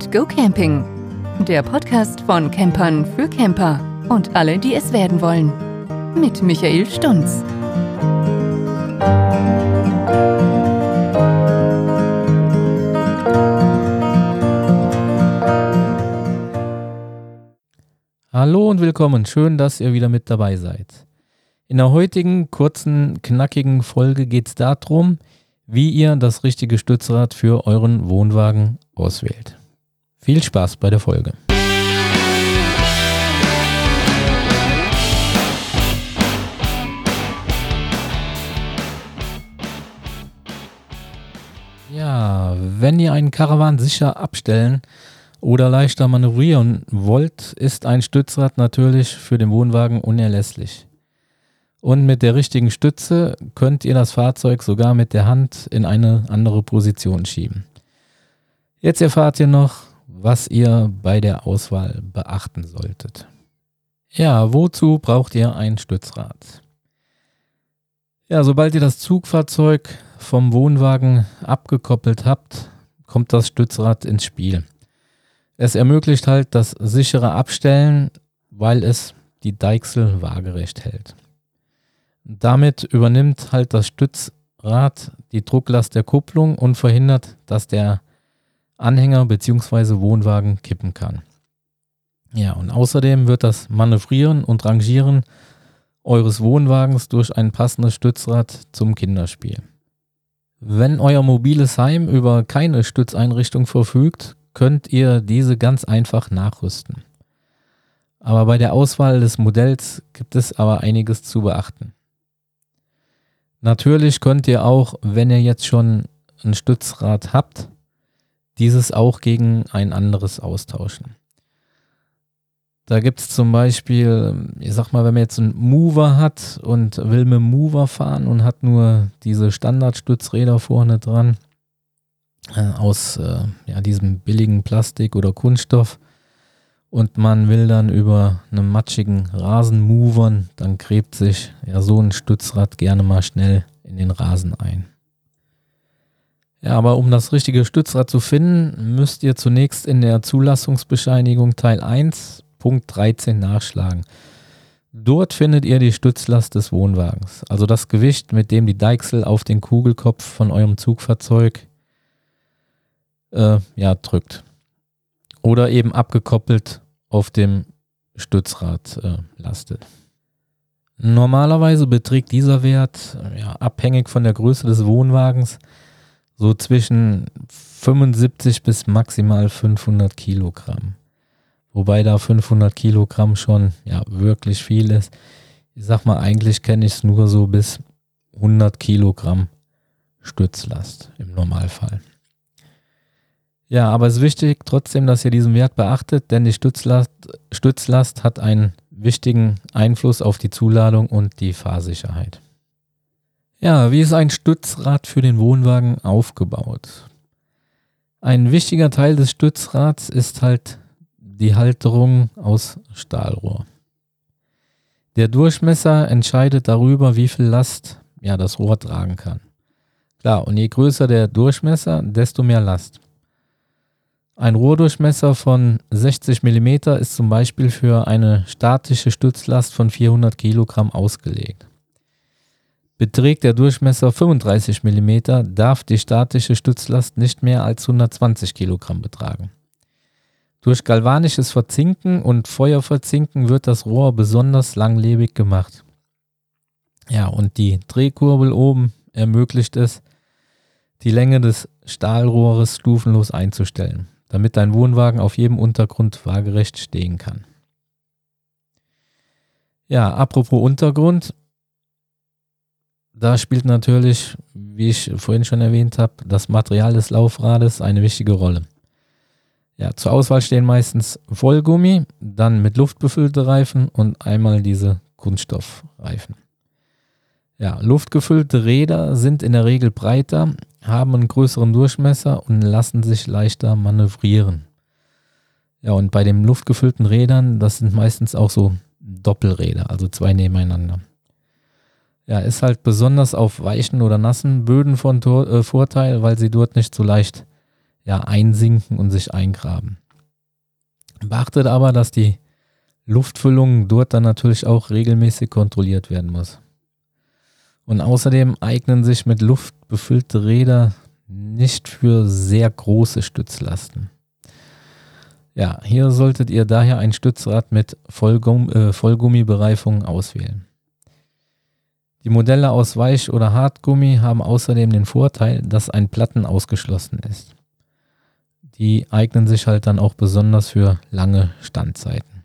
and Go Camping. Der Podcast von Campern für Camper und alle, die es werden wollen. Mit Michael Stunz. Hallo und willkommen. Schön, dass ihr wieder mit dabei seid. In der heutigen kurzen, knackigen Folge geht es darum, wie ihr das richtige Stützrad für euren Wohnwagen auswählt. Viel Spaß bei der Folge. Ja, wenn ihr einen Caravan sicher abstellen oder leichter manövrieren wollt, ist ein Stützrad natürlich für den Wohnwagen unerlässlich. Und mit der richtigen Stütze könnt ihr das Fahrzeug sogar mit der Hand in eine andere Position schieben. Jetzt erfahrt ihr noch, was ihr bei der Auswahl beachten solltet. Ja, wozu braucht ihr ein Stützrad? Ja, sobald ihr das Zugfahrzeug vom Wohnwagen abgekoppelt habt, kommt das Stützrad ins Spiel. Es ermöglicht halt das sichere Abstellen, weil es die Deichsel waagerecht hält. Damit übernimmt halt das Stützrad die Drucklast der Kupplung und verhindert, dass der Anhänger bzw. Wohnwagen kippen kann. Ja, und außerdem wird das Manövrieren und Rangieren eures Wohnwagens durch ein passendes Stützrad zum Kinderspiel. Wenn euer mobiles Heim über keine Stützeinrichtung verfügt, könnt ihr diese ganz einfach nachrüsten. Aber bei der Auswahl des Modells gibt es aber einiges zu beachten. Natürlich könnt ihr auch, wenn ihr jetzt schon ein Stützrad habt, dieses auch gegen ein anderes austauschen. Da gibt es zum Beispiel, ich sag mal, wenn man jetzt einen Mover hat und will mit dem Mover fahren und hat nur diese Standardstützräder vorne dran äh, aus äh, ja, diesem billigen Plastik oder Kunststoff, und man will dann über einen matschigen Rasen movern, dann gräbt sich ja so ein Stützrad gerne mal schnell in den Rasen ein. Ja, aber um das richtige Stützrad zu finden, müsst ihr zunächst in der Zulassungsbescheinigung Teil 1, Punkt 13 nachschlagen. Dort findet ihr die Stützlast des Wohnwagens, also das Gewicht, mit dem die Deichsel auf den Kugelkopf von eurem Zugfahrzeug äh, ja, drückt oder eben abgekoppelt auf dem Stützrad äh, lastet. Normalerweise beträgt dieser Wert, ja, abhängig von der Größe des Wohnwagens, so zwischen 75 bis maximal 500 Kilogramm. Wobei da 500 Kilogramm schon ja, wirklich viel ist. Ich sag mal, eigentlich kenne ich es nur so bis 100 Kilogramm Stützlast im Normalfall. Ja, aber es ist wichtig trotzdem, dass ihr diesen Wert beachtet, denn die Stützlast, Stützlast hat einen wichtigen Einfluss auf die Zuladung und die Fahrsicherheit. Ja, wie ist ein Stützrad für den Wohnwagen aufgebaut? Ein wichtiger Teil des Stützrads ist halt die Halterung aus Stahlrohr. Der Durchmesser entscheidet darüber, wie viel Last ja, das Rohr tragen kann. Klar, und je größer der Durchmesser, desto mehr Last. Ein Rohrdurchmesser von 60 mm ist zum Beispiel für eine statische Stützlast von 400 Kilogramm ausgelegt. Beträgt der Durchmesser 35 mm, darf die statische Stützlast nicht mehr als 120 Kilogramm betragen. Durch galvanisches Verzinken und Feuerverzinken wird das Rohr besonders langlebig gemacht. Ja, und die Drehkurbel oben ermöglicht es, die Länge des Stahlrohres stufenlos einzustellen damit dein Wohnwagen auf jedem Untergrund waagerecht stehen kann. Ja, apropos Untergrund, da spielt natürlich, wie ich vorhin schon erwähnt habe, das Material des Laufrades eine wichtige Rolle. Ja, zur Auswahl stehen meistens Vollgummi, dann mit Luft befüllte Reifen und einmal diese Kunststoffreifen. Ja, luftgefüllte Räder sind in der Regel breiter, haben einen größeren Durchmesser und lassen sich leichter manövrieren. Ja, und bei den luftgefüllten Rädern, das sind meistens auch so Doppelräder, also zwei nebeneinander. Ja, ist halt besonders auf weichen oder nassen Böden von äh, Vorteil, weil sie dort nicht so leicht ja, einsinken und sich eingraben. Beachtet aber, dass die Luftfüllung dort dann natürlich auch regelmäßig kontrolliert werden muss. Und außerdem eignen sich mit Luft befüllte Räder nicht für sehr große Stützlasten. Ja, hier solltet ihr daher ein Stützrad mit Vollgum äh, Vollgummibereifung auswählen. Die Modelle aus Weich- oder Hartgummi haben außerdem den Vorteil, dass ein Platten ausgeschlossen ist. Die eignen sich halt dann auch besonders für lange Standzeiten.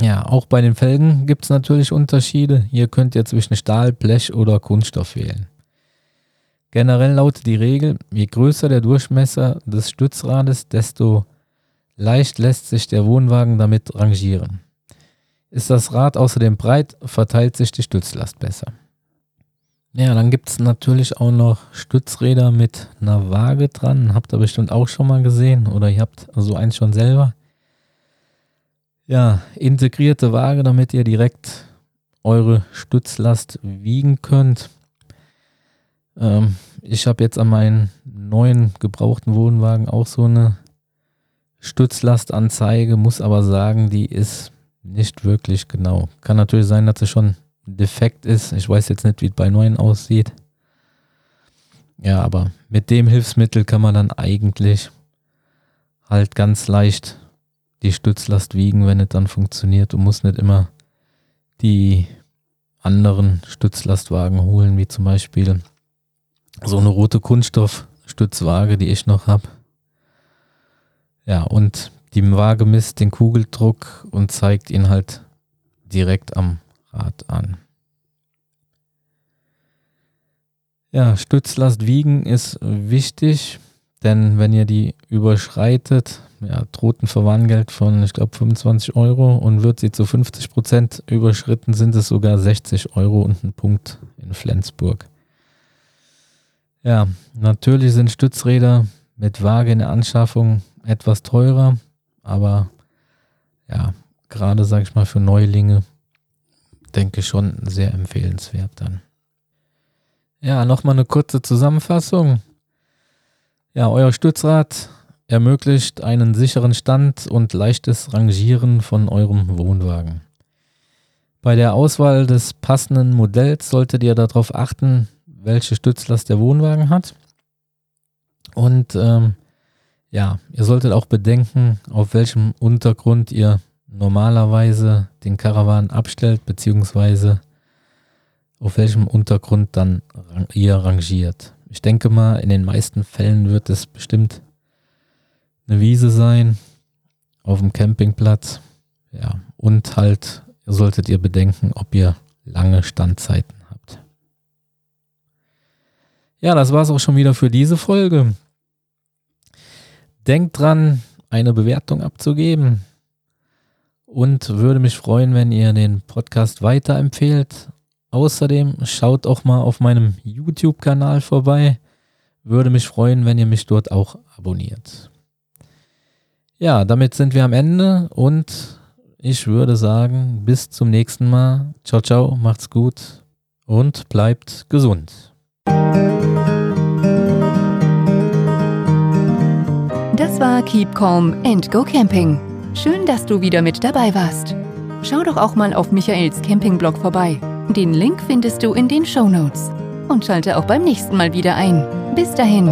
Ja, auch bei den Felgen gibt es natürlich Unterschiede. Hier könnt ihr zwischen Stahl, Blech oder Kunststoff wählen. Generell lautet die Regel, je größer der Durchmesser des Stützrades, desto leicht lässt sich der Wohnwagen damit rangieren. Ist das Rad außerdem breit, verteilt sich die Stützlast besser. Ja, dann gibt es natürlich auch noch Stützräder mit einer Waage dran. Habt ihr bestimmt auch schon mal gesehen oder ihr habt so eins schon selber. Ja, integrierte Waage, damit ihr direkt eure Stützlast wiegen könnt. Ähm, ich habe jetzt an meinen neuen gebrauchten Wohnwagen auch so eine Stützlastanzeige, muss aber sagen, die ist nicht wirklich genau. Kann natürlich sein, dass sie schon defekt ist. Ich weiß jetzt nicht, wie es bei neuen aussieht. Ja, aber mit dem Hilfsmittel kann man dann eigentlich halt ganz leicht die Stützlast wiegen, wenn es dann funktioniert. Du musst nicht immer die anderen Stützlastwagen holen, wie zum Beispiel so eine rote Kunststoffstützwaage, die ich noch habe. Ja, und die Waage misst den Kugeldruck und zeigt ihn halt direkt am Rad an. Ja, Stützlast wiegen ist wichtig, denn wenn ihr die überschreitet, ja, droht ein Verwarngeld von, ich glaube, 25 Euro und wird sie zu 50 Prozent überschritten, sind es sogar 60 Euro und ein Punkt in Flensburg. Ja, natürlich sind Stützräder mit Waage in der Anschaffung etwas teurer, aber ja, gerade sage ich mal für Neulinge, denke ich schon sehr empfehlenswert dann. Ja, nochmal eine kurze Zusammenfassung. Ja, euer Stützrad ermöglicht einen sicheren Stand und leichtes Rangieren von eurem Wohnwagen. Bei der Auswahl des passenden Modells solltet ihr darauf achten, welche Stützlast der Wohnwagen hat. Und ähm, ja, ihr solltet auch bedenken, auf welchem Untergrund ihr normalerweise den Caravan abstellt, beziehungsweise auf welchem Untergrund dann ihr rangiert. Ich denke mal, in den meisten Fällen wird es bestimmt eine Wiese sein, auf dem Campingplatz. Ja, und halt solltet ihr bedenken, ob ihr lange Standzeiten ja, das war es auch schon wieder für diese Folge. Denkt dran, eine Bewertung abzugeben. Und würde mich freuen, wenn ihr den Podcast weiterempfehlt. Außerdem schaut auch mal auf meinem YouTube-Kanal vorbei. Würde mich freuen, wenn ihr mich dort auch abonniert. Ja, damit sind wir am Ende und ich würde sagen, bis zum nächsten Mal. Ciao, ciao, macht's gut und bleibt gesund. Das war Keep Calm and Go Camping. Schön, dass du wieder mit dabei warst. Schau doch auch mal auf Michaels Campingblog vorbei. Den Link findest du in den Show Notes. Und schalte auch beim nächsten Mal wieder ein. Bis dahin.